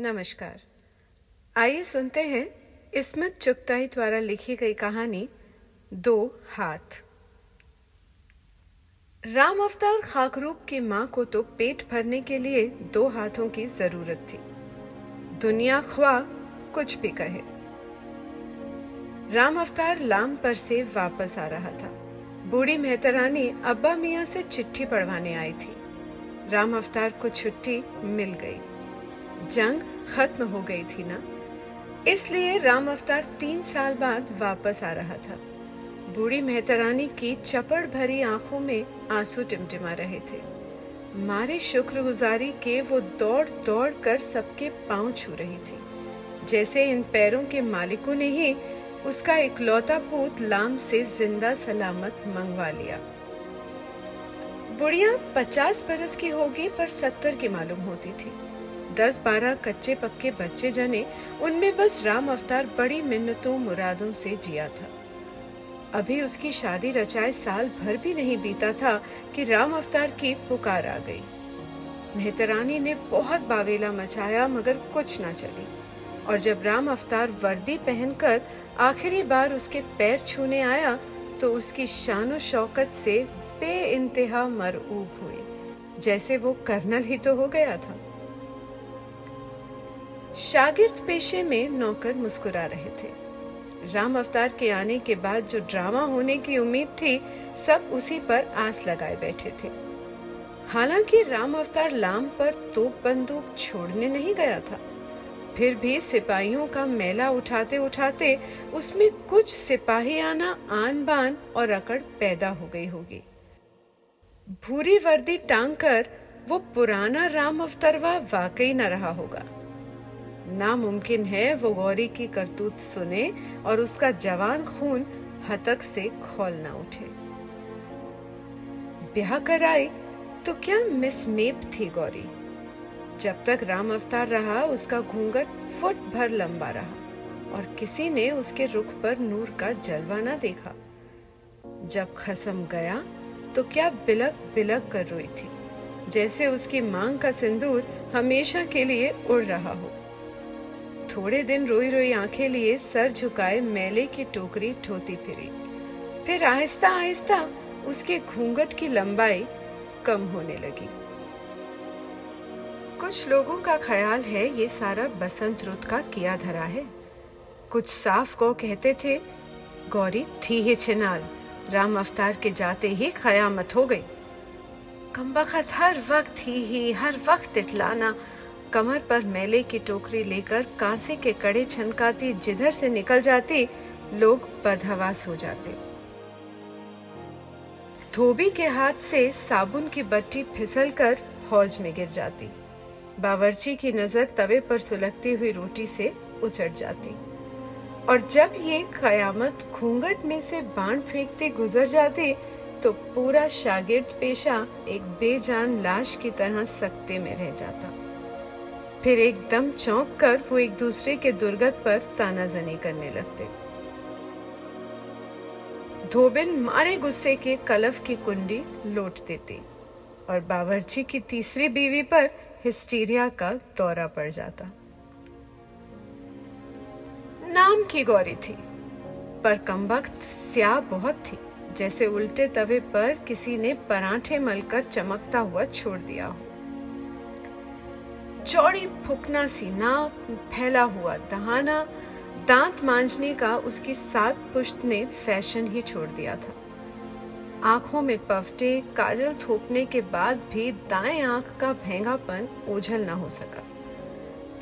नमस्कार। आइए सुनते हैं इसमत चुगताई द्वारा लिखी गई कहानी, दो हाथ। राम अवतार खाकरूप की माँ को तो पेट भरने के लिए दो हाथों की ज़रूरत थी। दुनिया ख्वा कुछ भी कहे। राम अवतार लाम पर से वापस आ रहा था। बूढ़ी मेहतरानी अब्बा मियाँ से चिट्ठी पढ़वाने आई थी। राम अवतार को छुट्टी मिल गई। जंग खत्म हो गई थी ना? इसलिए राम अवतार तीन साल बाद वापस आ रहा था। बूढ़ी मेहतरानी की चपड़ भरी आँखों में आँसू टिमटिमा रहे थे। मारे शुक्रगुजारी के वो दौड़ दौड़ कर सबके पाँव छू रही थी। जैसे इन पैरों के मालिकों ने ही उसका इकलौता पूत लाम से ज़िंदा सलामत मंगवा लिया। बुढ़िया पचास बरस की होगी पर सत्तर की मालूम होती थी। दस बारह कच्चे पक्के बच्चे जने, उनमें बस राम अवतार बड़ी मिन्नतों मुरादों से जिया था। अभी उसकी शादी रचाए साल भर भी नहीं बीता था कि राम अवतार की पुकार आ गई। मेहतरानी ने बहुत बावेला मचाया, मगर कुछ ना चली। और जब राम अवतार वर्दी पहनकर आखिरी बार उसके पैर छूने आया तो उसकी शान शौकत से बे इंतहा मरऊब हुई, जैसे वो कर्नल ही तो हो गया था। शागिर्द पेशे में नौकर मुस्कुरा रहे थे। राम अवतार के आने के बाद जो ड्रामा होने की उम्मीद थी, सब उसी पर आस लगाए बैठे थे। हालाँकि राम अवतार लाम पर तोप बंदूक छोड़ने नहीं गया था। फिर भी सिपाहियों का मेला उठाते उठाते उसमें कुछ सिपाही आना आन बान और अकड़ पैदा हो गई होगी। भूरी वर्दी टांग कर वो पुराना राम अवतरवा वाकई न रहा होगा। नामुमकिन है वो गौरी की करतूत सुने और उसका जवान खून हतक से खोल ना उठे। ब्याह कर आई तो क्या मिस मेप थी गौरी? जब तक राम अवतार रहा, उसका घूंघट फुट भर लंबा रहा और किसी ने उसके रुख पर नूर का जलवा ना देखा। जब खसम गया तो क्या बिलक बिलक कर रोई थी, जैसे उसकी मांग का सिंदूर हमेशा के लिए उड़ रहा हो। थोड़े दिन रोई रोई आँखें लिए सर झुकाए मेले की टोकरी ठोती फिरी। फिर आहिस्ता आहिस्ता उसके घूंघट की लंबाई कम होने लगी। कुछ लोगों का ख्याल है ये सारा बसंत रुत का किया धरा है। कुछ साफ़ को कहते थे, गौरी थी ही छिनाल, राम अवतार के जाते ही खयामत हो गई। कम्बखत हर वक्त ही ही, हर वक्त इटलाना कमर पर मेले की टोकरी लेकर कांसे के कड़े छनकाती जिधर से निकल जाती, लोग बदहवास हो जाते। धोबी के हाथ से साबुन की बट्टी फिसल कर हौज में गिर जाती। बावर्ची की नज़र तवे पर सुलगती हुई रोटी से उचट जाती। और जब ये कयामत घूंघट में से बाण फेंकते गुजर जाती तो पूरा शागिर्द पेशा एक बेजान लाश की तरह सकते में रह जाता। फिर एकदम चौंक कर वो एक दूसरे के दुर्गत पर तानाजनी करने लगते। धोबिन मारे गुस्से के कलफ की कुंडी लोट देती और बावर्ची की तीसरी बीवी पर हिस्टीरिया का दौरा पड़ जाता। नाम की गौरी थी, पर कमबख्त स्या बहुत थी, जैसे उल्टे तवे पर किसी ने पराठे मलकर चमकता हुआ छोड़ दिया हो। चौड़ी फुकना सी नाक फैला हुआ दहाना, दांत मांझने का उसकी सात पुश्त ने फ़ैशन ही छोड़ दिया था। आँखों में पफटे, काजल थोपने के बाद भी दाएँ आँख का भेंगापन ओझल ना हो सका।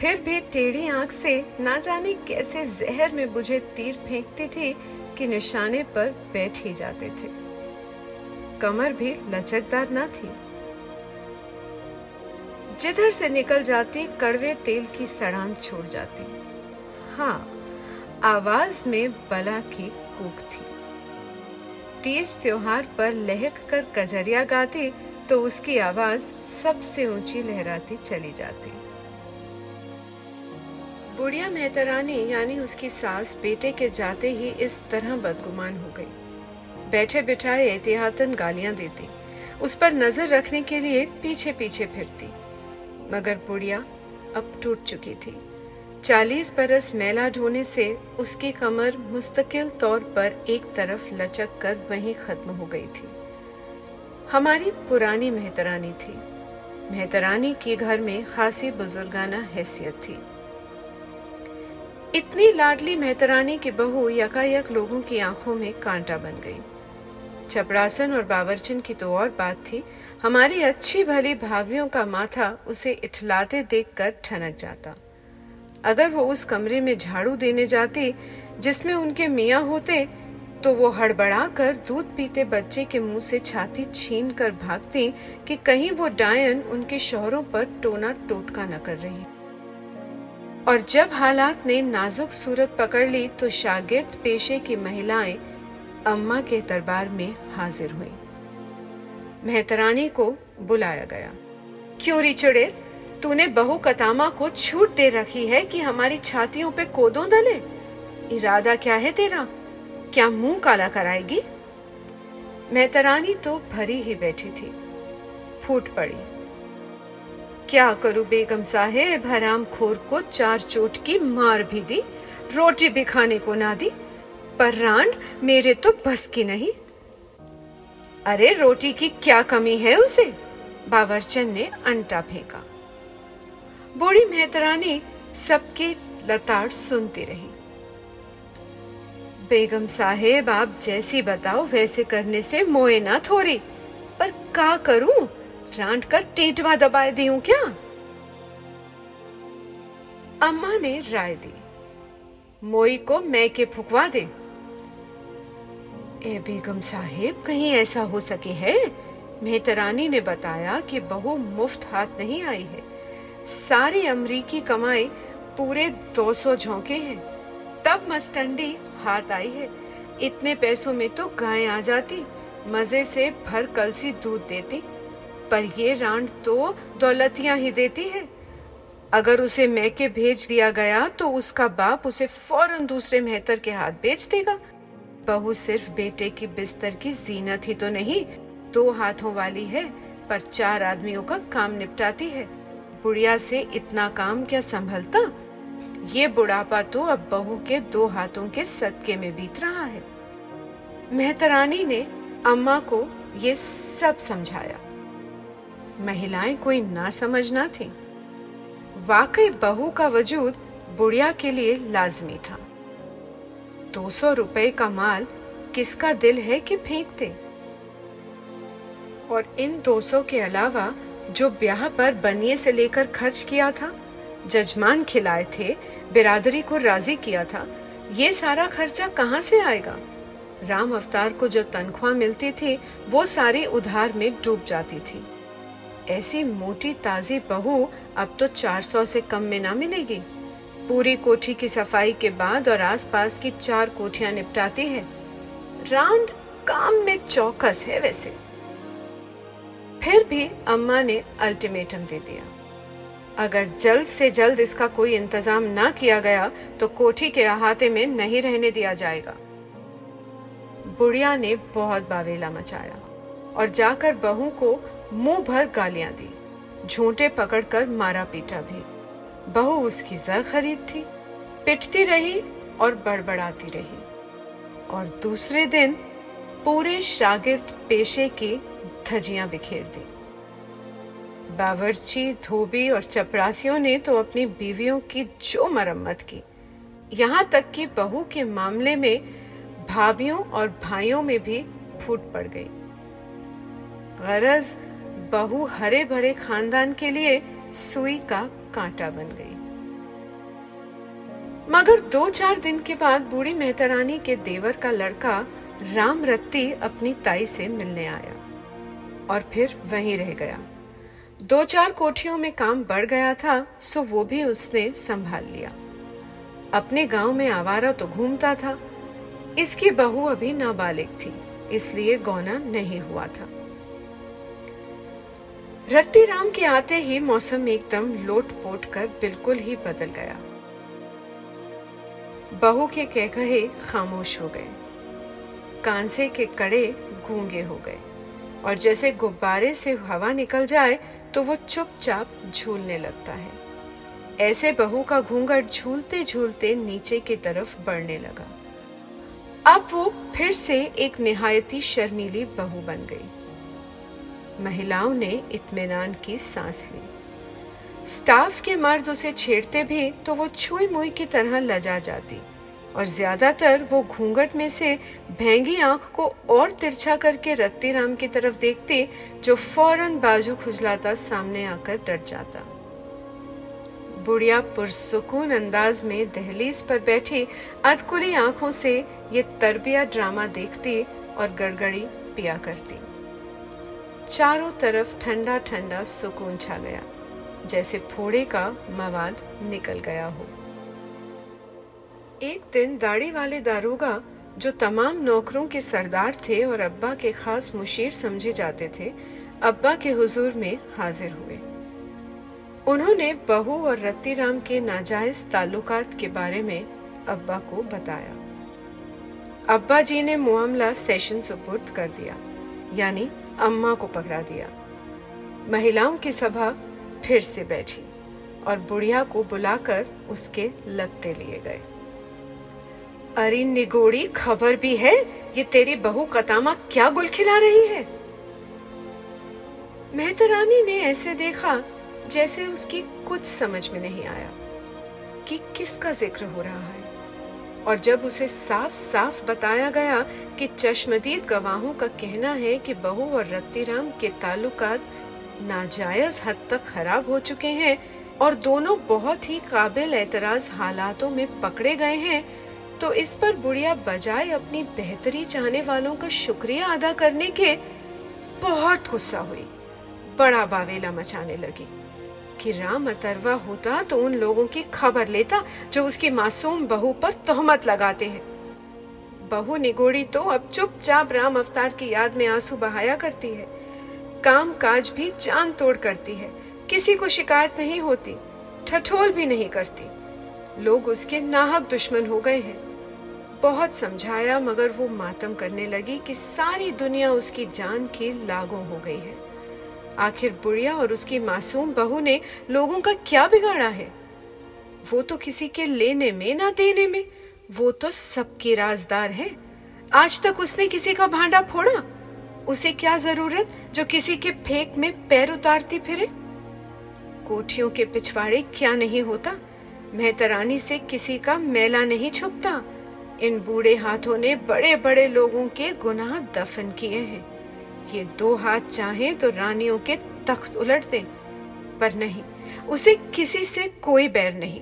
फिर भी टेढ़ी आँख से ना जाने कैसे जहर में बुझे तीर फेंकती थी कि निशाने पर बैठ ही जाते थे। कमर भी लचकदार ना थी। जिधर से निकल जाती, कड़वे तेल की सड़ान छोड़ जाती। हाँ आवाज़ में बला की कूक थी। तीज त्योहार पर लहक कर कजरिया गाती तो उसकी आवाज़ सबसे ऊँची लहराती चली जाती। बुढ़िया मेहतरानी, यानी उसकी सास, बेटे के जाते ही इस तरह बदगुमान हो गई। बैठे बिठाए एहतियातन गालियाँ देती। उस पर नज़र रखने के लिए पीछे पीछे फिरती। मगर बुढ़िया अब टूट चुकी थी। चालीस बरस मेला ढोने से उसकी कमर मुस्तकिल तौर पर एक तरफ़ लचक कर वहीं खत्म हो गई थी। हमारी पुरानी मेहतरानी थी। मेहतरानी के घर में खासी बुजुर्गाना हैसियत थी। इतनी लाडली मेहतरानी की बहू यकायक लोगों की आँखों में कांटा बन गई। चपड़ासन और बावरचन की तो और बात थी हमारी अच्छी भली भावियों का माथा उसे इठलाते देखकर ठनक जाता। अगर वो उस कमरे में झाड़ू देने जाती, जिसमें उनके मियाँ होते तो वो हड़बड़ा कर दूध पीते बच्चे के मुँह से छाती छीन कर भागती कि कहीं वो डायन उनके शोहरों पर टोना टोटका न कर रही। और जब हालात ने नाजुक सूरत पकड़ ली तो शागिर्द पेशे की महिलाएँ अम्मा के दरबार में हाजिर हुई। मेहतरानी को बुलाया गया। क्यों रिचड़े तूने बहु कतामा को छूट दे रखी है कि हमारी छातियों पे कोदों दले इरादा क्या है तेरा? क्या मुँह काला कराएगी? मेहतरानी तो भरी ही बैठी थी। फूट पड़ी। क्या करूँ, बेगम साहेब? हराम खोर को चार चोट की मार भी दी, रोटी भी खाने को ना दी। पर रांड, मेरे तो बस की नहीं। अरे, रोटी की क्या कमी है उसे? बावरचन ने अंटा फेंका। बूढ़ी मेहतरानी सबकी लताड़ सुनती रही। बेगम साहेब, आप जैसी बताओ, वैसे करने से मोए ना थोड़ी पर का करूँ? रांट कर टेटवा दबाए दी क्या? अम्मा ने राय दी। मोई को मैं के फुकवा दे। ए बेगम साहेब, कहीं ऐसा हो सके है? मेहतरानी ने बताया कि बहू मुफ़्त हाथ नहीं आई है। सारी अमरीकी कमाई पूरे 200 झोंके हैं। तब मस्टंडी हाथ आई है। इतने पैसों में तो गाय आ जाती, मज़े से भर कलसी दूध देती। पर ये रांड तो दौलतियाँ ही देती है। अगर उसे मैके भेज दिया गया तो उसका बाप उसे फ़ौरन दूसरे मेहतर के हाथ बेच देगा। बहू सिर्फ़ बेटे की बिस्तर की जीनत ही तो नहीं, दो हाथों वाली है, पर चार आदमियों का काम निपटाती है। बुढ़िया से इतना काम क्या संभलता? ये बुढ़ापा तो अब बहू के दो हाथों के सदके में बीत रहा है। मेहतरानी ने अम्मा को ये सब समझाया। महिलाएँ कोई ना समझना थी। वाकई बहू का वजूद बुढ़िया के लिए लाजमी था। दो सौ रुपए का माल किसका दिल है कि फेंकते? और इन दो सौ के अलावा जो ब्याह पर बनिए से लेकर खर्च किया था, जजमान खिलाए थे, बिरादरी को राज़ी किया था, ये सारा खर्चा कहाँ से आएगा? राम अवतार को जो तनख्वाह मिलती थी, वो सारी उधार में डूब जाती थी। ऐसी मोटी ताजी बहू अब तो 400 से कम में ना मिलेगी। पूरी कोठी की सफ़ाई के बाद और आसपास की चार कोठियाँ निपटाती है। रांड काम में चौकस है वैसे। फिर भी अम्मा ने अल्टीमेटम दे दिया। अगर जल्द से जल्द इसका कोई इंतज़ाम ना किया गया तो कोठी के अहाते में नहीं रहने दिया जाएगा। बुढ़िया ने बहुत बावेला मचाया और जाकर बहू को मुँह भर गालियाँ दी। झूठे पकड़कर मारा पीटा भी। बहू उसकी जर खरीद थी, पिटती रही और बड़बड़ाती रही। और दूसरे दिन पूरे शागिर्द पेशे की धजियाँ बिखेर दी। बावर्ची, धोबी और चपरासियों ने तो अपनी बीवियों की जो मरम्मत की। यहाँ तक कि बहू के मामले में भाभियों और भाइयों में भी फूट पड़ गई। गरज बहू हरे भरे खानदान के लिए सुई का कांटा बन गई। मगर दो चार दिन के बाद बूढ़ी मेहतरानी के देवर का लड़का राम रत्ती अपनी ताई से मिलने आया और फिर वहीं रह गया। दो चार कोठियों में काम बढ़ गया था, सो वो भी उसने संभाल लिया। अपने गाँव में आवारा तो घूमता था, इसकी बहू अभी नाबालिग थी, इसलिए गौना नहीं हुआ था। रत्ती राम के आते ही मौसम एकदम लोट पोट कर बिल्कुल ही बदल गया। बहू के कह कहे खामोश हो गए। कांसे के कड़े गूँगे हो गए। और जैसे गुब्बारे से हवा निकल जाए तो वो चुपचाप झूलने लगता है। ऐसे बहू का घूंघट झूलते झूलते नीचे की तरफ़ बढ़ने लगा। अब वो फिर से एक निहायती शर्मीली बहू बन गई। महिलाओं ने इत्मीनान की सांस ली। स्टाफ के मर्द उसे छेड़ते भी तो वो छुई मुई की तरह लजा जाती और ज़्यादातर वो घूंघट में से भेंगी आँख को और तिरछा करके रत्ती राम की तरफ़ देखती, जो फ़ौरन बाजू खुजलाता सामने आकर डट जाता। बुढ़िया पुरसुकून अंदाज में दहलीज पर बैठी अधकुली आँखों से ये तरबिया ड्रामा देखती और गड़गड़ी पिया करती। चारों तरफ़ ठंडा ठंडा सुकून छा गया, जैसे फोड़े का मवाद निकल गया हो। एक दिन दाढ़ी वाले दारोगा, जो तमाम नौकरों के सरदार थे और अब्बा के खास मुशीर समझे जाते थे, अब्बा के हुजूर में हाजिर हुए। उन्होंने बहू और रत्ती राम के नाजायज ताल्लुकात के बारे में अब्बा को बताया। अब्बा जी ने मामला सेशन सुपुर्द कर दिया, यानी अम्मा को पकड़ा दिया। महिलाओं की सभा फिर से बैठी और बुढ़िया को बुलाकर उसके लगते लिए गए। अरे निगोड़ी, खबर भी है? ये तेरी बहू कतामा क्या गुल खिला रही है? मेहतरानी ने ऐसे देखा जैसे उसकी कुछ समझ में नहीं आया कि किसका ज़िक्र हो रहा है। और जब उसे साफ़ साफ़ बताया गया कि चश्मदीद गवाहों का कहना है कि बहू और रत्तीराम के ताल्लुकात नाजायज हद तक खराब हो चुके हैं और दोनों बहुत ही काबिल एतराज़ हालातों में पकड़े गए हैं तो इस पर बुढ़िया बजाय अपनी बेहतरी चाहने वालों का शुक्रिया अदा करने के बहुत गुस्सा हुई। बड़ा बावेला मचाने लगी। कि राम अतरवा होता तो उन लोगों की खबर लेता जो उसकी मासूम बहू पर तोहमत लगाते हैं। बहू निगोड़ी तो अब चुपचाप राम अवतार की याद में आँसू बहाया करती है। काम काज भी जान तोड़ करती है। किसी को शिकायत नहीं होती, ठठोल भी नहीं करती। लोग उसके नाहक दुश्मन हो गए हैं। बहुत समझाया, मगर वो मातम करने लगी कि सारी दुनिया उसकी जान की लागू हो गई है। आखिर बुढ़िया और उसकी मासूम बहू ने लोगों का क्या बिगाड़ा है? वो तो किसी के लेने में ना देने में। वो तो सबकी राजदार है। आज तक उसने किसी का भांडा फोड़ा? उसे क्या ज़रूरत जो किसी के फेक में पैर उतारती फिरे? कोठियों के पिछवाड़े क्या नहीं होता? मेहतरानी से किसी का मेला नहीं छुपता। इन बूढ़े हाथों ने बड़े बड़े लोगों के गुनाह दफन किए हैं। ये दो हाथ चाहे तो रानियों के तख्त उलट दें, पर नहीं, उसे किसी से कोई बैर नहीं।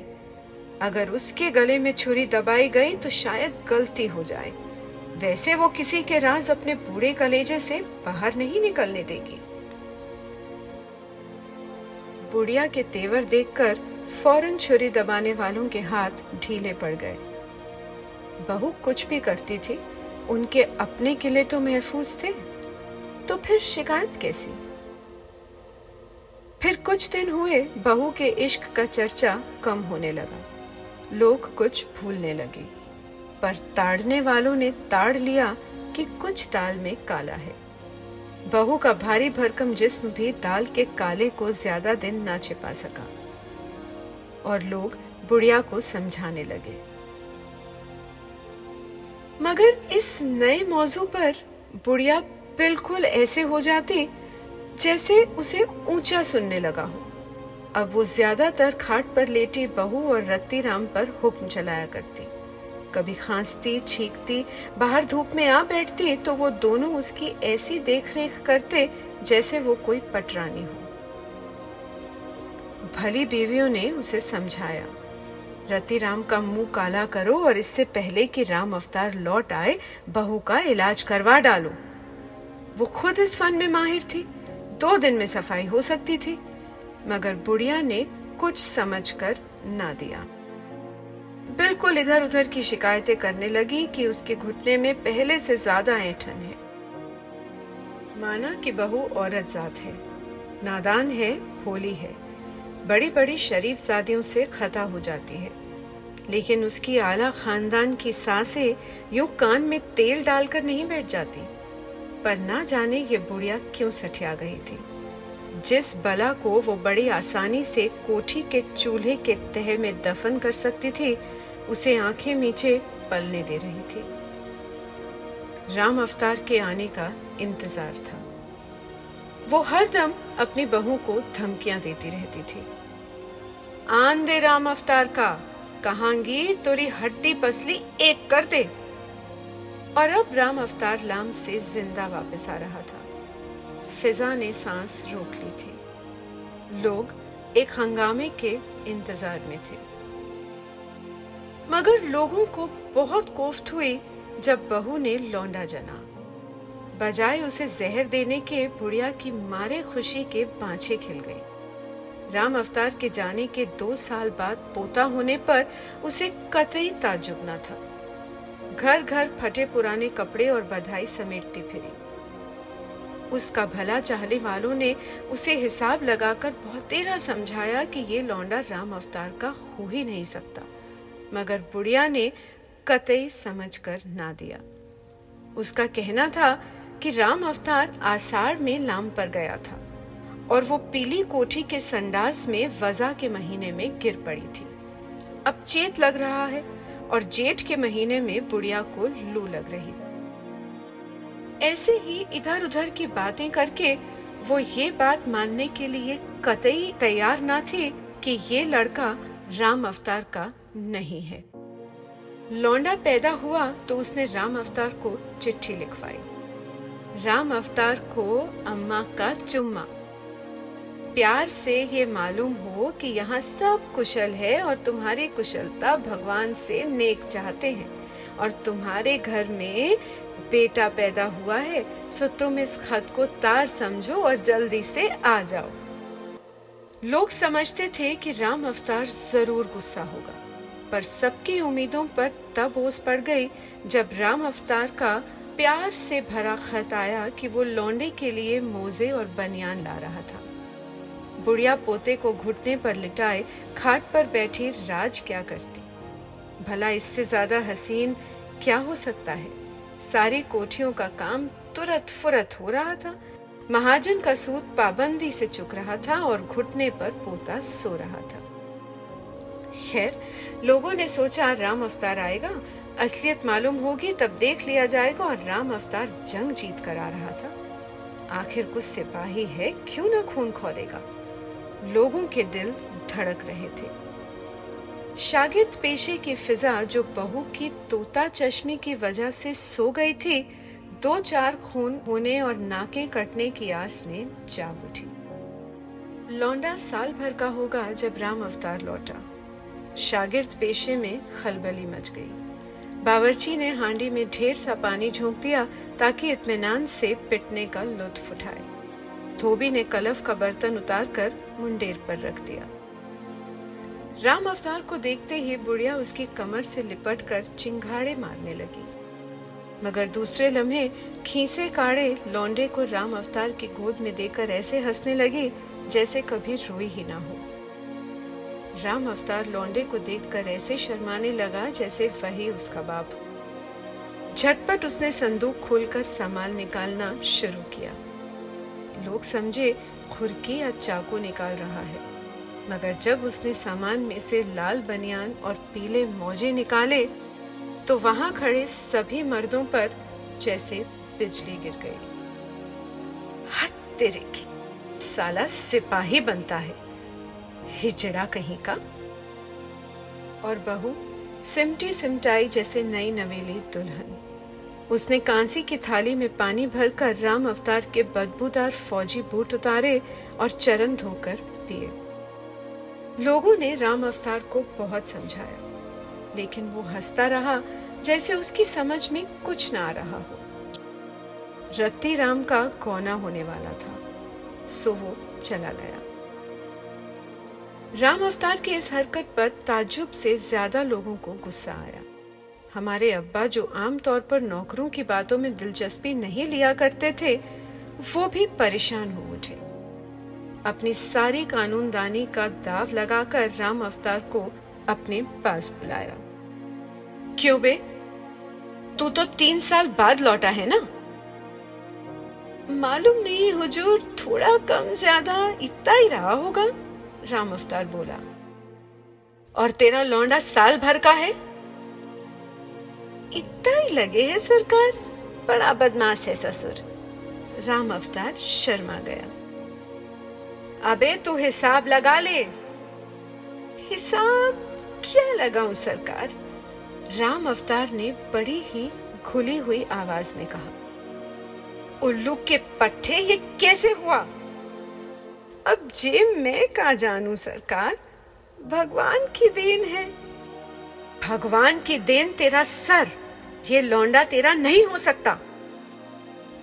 अगर उसके गले में छुरी दबाई गई तो शायद गलती हो जाए। वैसे वो किसी के राज अपने बूढ़े कलेजे से बाहर नहीं निकलने देगी। बुढ़िया के तेवर देखकर फ़ौरन छुरी दबाने वालों के हाथ ढीले पड़ गए। बहू कुछ भी करती थी, उनके अपने किले तो महफूज थे। तो फिर शिकायत कैसी? फिर कुछ दिन हुए, बहू के इश्क का चर्चा कम होने लगा। लोग कुछ भूलने लगे, पर ताड़ने वालों ने ताड़ लिया कि कुछ दाल में काला है। बहू का भारी भरकम जिस्म भी दाल के काले को ज़्यादा दिन ना छिपा सका, और लोग बुढ़िया को समझाने लगे। मगर इस नए मौजू पर बुढ़िया बिल्कुल ऐसे हो जाती जैसे उसे ऊँचा सुनने लगा हो। अब वो ज़्यादातर खाट पर लेटी बहू और रत्ती राम पर हुक्म चलाया करती। कभी खांसती, छींकती, बाहर धूप में आ बैठती तो वो दोनों उसकी ऐसी देखरेख करते जैसे वो कोई पटरानी हो। भली बीवियों ने उसे समझाया रति राम का मुँह काला करो और इससे पहले कि राम अवतार लौट आए, बहू का इलाज करवा डालो। वो खुद इस फन में माहिर थी। दो दिन में सफ़ाई हो सकती थी, मगर बुढ़िया ने कुछ समझकर ना दिया। बिल्कुल इधर उधर की शिकायतें करने लगी कि उसके घुटने में पहले से ज़्यादा ऐठन है। माना कि बहू औरत जात है, नादान है, भोली है। बड़ी बड़ी शरीफ जादियों से खता हो जाती है। लेकिन उसकी आला खानदान की साँसें यूँ कान में तेल डालकर नहीं बैठ जाती। पर ना जाने ये बुढ़िया क्यों सठिया गई थी? जिस बला को वो बड़ी आसानी से कोठी के चूल्हे के तह में दफन कर सकती थी, उसे आँखें नीचे पलने दे रही थी। राम अवतार के आने का इंतज़ार था। वो हर दम अपनी बहू को धमकियाँ देती रहती थी। आन दे राम अवतार का कहांगी तोरी हड्डी पसली एक कर दे। और अब राम अवतार लाम से ज़िंदा वापस आ रहा था। फिजा ने सांस रोक ली थी। लोग एक हंगामे के इंतज़ार में थे। मगर लोगों को बहुत कोफ्त हुई जब बहू ने लौंडा जना। बजाय उसे जहर देने के बुढ़िया की मारे खुशी के बाछे खिल गए। राम अवतार के जाने के दो साल बाद पोता होने पर उसे कतई ताजुब न था। घर घर फटे पुराने कपड़े और बधाई समेटती फिरी। उसका भला चाहने वालों ने उसे हिसाब लगाकर बहुत देरा समझाया कि ये लौंडा राम अवतार का हो ही नहीं सकता, मगर बुढ़िया ने कतई समझकर ना दिया। उसका कहना था कि राम अवतार आषाढ़ में लाम पर गया था और वो पीली कोठी के संडास में वजा के महीने में गिर पड़ी थी। अब चेत लग रहा है और जेठ के महीने में बुढ़िया को लू लग रही। ऐसे ही इधर उधर की बातें करके वो ये बात मानने के लिए कतई तैयार ना थी कि ये लड़का राम अवतार का नहीं है। लौंडा पैदा हुआ तो उसने राम अवतार को चिट्ठी लिखवाई। राम अवतार को अम्मा का चुम्मा। प्यार से ये मालूम हो कि यहाँ सब कुशल है और तुम्हारी कुशलता भगवान से नेक चाहते हैं। और तुम्हारे घर में बेटा पैदा हुआ है, सो तुम इस खत को तार समझो और जल्दी से आ जाओ। लोग समझते थे कि राम अवतार ज़रूर गुस्सा होगा, पर सबकी उम्मीदों पर तब ओस पड़ गई जब राम अवतार का प्यार से भरा खत आया कि वो लौंडे के लिए मोजे और बनियान ला रहा था। बुढ़िया पोते को घुटने पर लिटाए, खाट पर बैठी राज क्या करती? भला इससे ज़्यादा हसीन क्या हो सकता है? सारी कोठियों का काम तुरत फुरत हो रहा था। महाजन का सूद पाबंदी से चुक रहा था और घुटने पर पोता सो रहा था। खैर, लोगों ने सोचा राम अवतार आएगा। असलियत मालूम होगी, तब देख लिया जाएगा और राम अवतार जंग जीत कर आ रहा था। आखिर कुछ सिपाही है, क्यों ना खून खोलेगा लोगों के दिल धड़क रहे थे। शागिर्द पेशे की फिजा जो बहू की तोता चश्मे की वजह से सो गई थी, दो चार खून होने और नाके कटने की आस में जाग उठी। लौंडा साल भर का होगा जब राम अवतार लौटा। शागिर्द पेशे में खलबली मच गई। बावर्ची ने हांडी में ढेर सा पानी झोंक दिया ताकि इत्मीनान से पिटने का लुत्फ उठाए। धोबी ने कलफ का बर्तन उतार कर मुंडेर पर रख दिया। राम अवतार को देखते ही बुढ़िया उसकी कमर से लिपट कर चिंगाड़े मारने लगी। मगर दूसरे लम्हे खीसे काड़े लौंडे को राम अवतार की गोद में देकर ऐसे हंसने लगी जैसे कभी रोई ही ना हो। राम अवतार लौंडे को देखकर ऐसे शर्माने लगा जैसे वही उसका बाप। झटपट उसने संदूक खोलकर सामान निकालना शुरू किया। लोग समझे खुरकी या चाकू निकाल रहा है। मगर जब उसने सामान में से लाल बनियान और पीले मोजे निकाले तो वहाँ खड़े सभी मर्दों पर जैसे बिजली गिर गई। तेरे की। साला सिपाही बनता है। हिजड़ा कहीं का। और बहू सिमटी सिमटाई जैसे नई नवेली दुल्हन। उसने कांसी की थाली में पानी भरकर राम अवतार के बदबूदार फौजी बूट उतारे और चरण धोकर पिए लोगों ने राम अवतार को बहुत समझाया, लेकिन वो हंसता रहा, जैसे उसकी समझ में कुछ ना आ रहा हो। रत्ती राम का कोना होने वाला था, सो वो चला गया। राम अवतार के इस हरकत पर ताजुब से ज़्यादा लोगों को गुस्सा आया। हमारे अब्बा जो आमतौर पर नौकरों की बातों में दिलचस्पी नहीं लिया करते थे, वो भी परेशान हो उठे। अपनी सारी कानूनदानी का दाव लगाकर राम अवतार को अपने पास बुलाया। क्यों बे? तू तो तीन साल बाद लौटा है ना? मालूम नहीं हुजूर, थोड़ा कम ज़्यादा इतना ही रहा होगा, राम अवतार बोला। और तेरा लौंडा साल भर का है? इतना ही लगे है सरकार। बड़ा बदमाश है ससुर। राम अवतार शर्मा गया। अबे तू हिसाब लगा ले। हिसाब क्या लगाऊँ सरकार? राम अवतार ने बड़ी ही खुली हुई आवाज़ में कहा, उल्लू के पट्टे ये कैसे हुआ? अब जे मैं का जानू सरकार? भगवान की देन है। भगवान की देन तेरा सर। ये लौंडा तेरा नहीं हो सकता।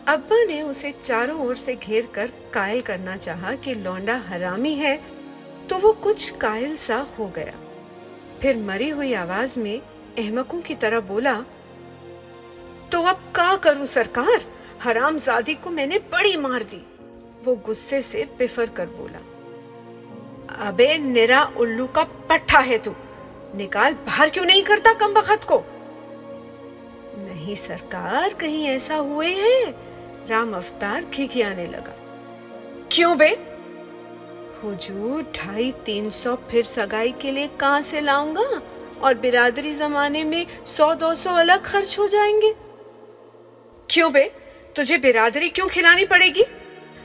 अब्बा ने उसे चारों ओर से घेर कर कायल करना चाहा कि लौंडा हरामी है तो वो कुछ कायल सा हो गया। फिर मरी हुई आवाज़ में अहमकों की तरह बोला तो अब का करूँ सरकार? हरामजादी को मैंने बड़ी मार दी। वो गुस्से से बिफर कर बोला, अबे निरा उल्लू का पट्टा है तू। निकाल बाहर क्यों नहीं करता कम बखत को? नहीं, सरकार, कहीं ऐसा हुए हैं? राम अवतार खिखियाने लगा। क्यों बे? हुजूर, ढाई तीन सौ फिर सगाई के लिए कहाँ से लाऊँगा? और बिरादरी जमाने में सौ, दो सौ अलग खर्च हो जाएँगे। क्यों बे? तुझे बिरादरी क्यों खिलानी पड़ेगी?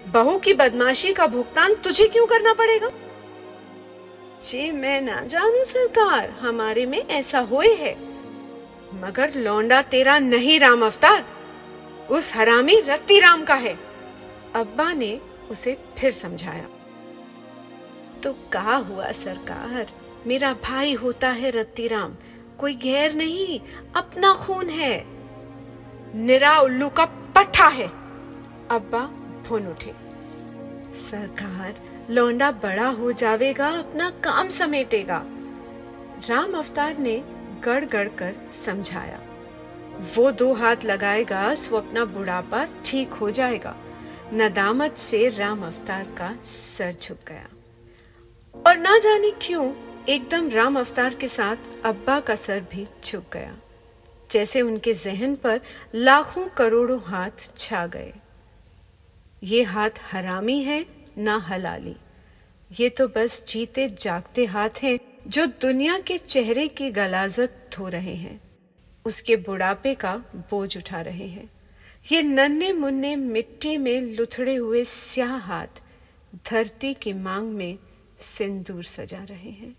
बहू की बदमाशी का भुगतान तुझे क्यों करना पड़ेगा? जी, मैं ना जानू सरकार, हमारे में ऐसा हुए है। मगर लौंडा तेरा नहीं, राम अवतार। उस हरामी रत्ती राम का है। अब्बा ने उसे फिर समझाया। तो कहा हुआ, सरकार? मेरा भाई होता है रत्ती राम। कोई गैर नहीं, अपना खून है। निरा उल्लू का पट्टा है। अब्बा भुन उठे। सरकार, लौंडा बड़ा हो जावेगा, अपना काम समेटेगा। राम अवतार ने गड़ गड़ कर समझाया, वो दो हाथ लगाएगा, सो अपना बुढ़ापा ठीक हो जाएगा। नदामत से राम अवतार का सर झुक गया। और ना जाने क्यों, एकदम राम अवतार के साथ अब्बा का सर भी झुक गया, जैसे उनके जहन पर लाखों करोड़ों हाथ छा गए। ये हाथ हरामी है ना हलाली, ये तो बस जीते जागते हाथ हैं जो दुनिया के चेहरे की गलाजत धो रहे हैं, उसके बुढ़ापे का बोझ उठा रहे हैं। ये नन्हे मुन्ने मिट्टी में लुथड़े हुए स्याह हाथ धरती की मांग में सिंदूर सजा रहे हैं।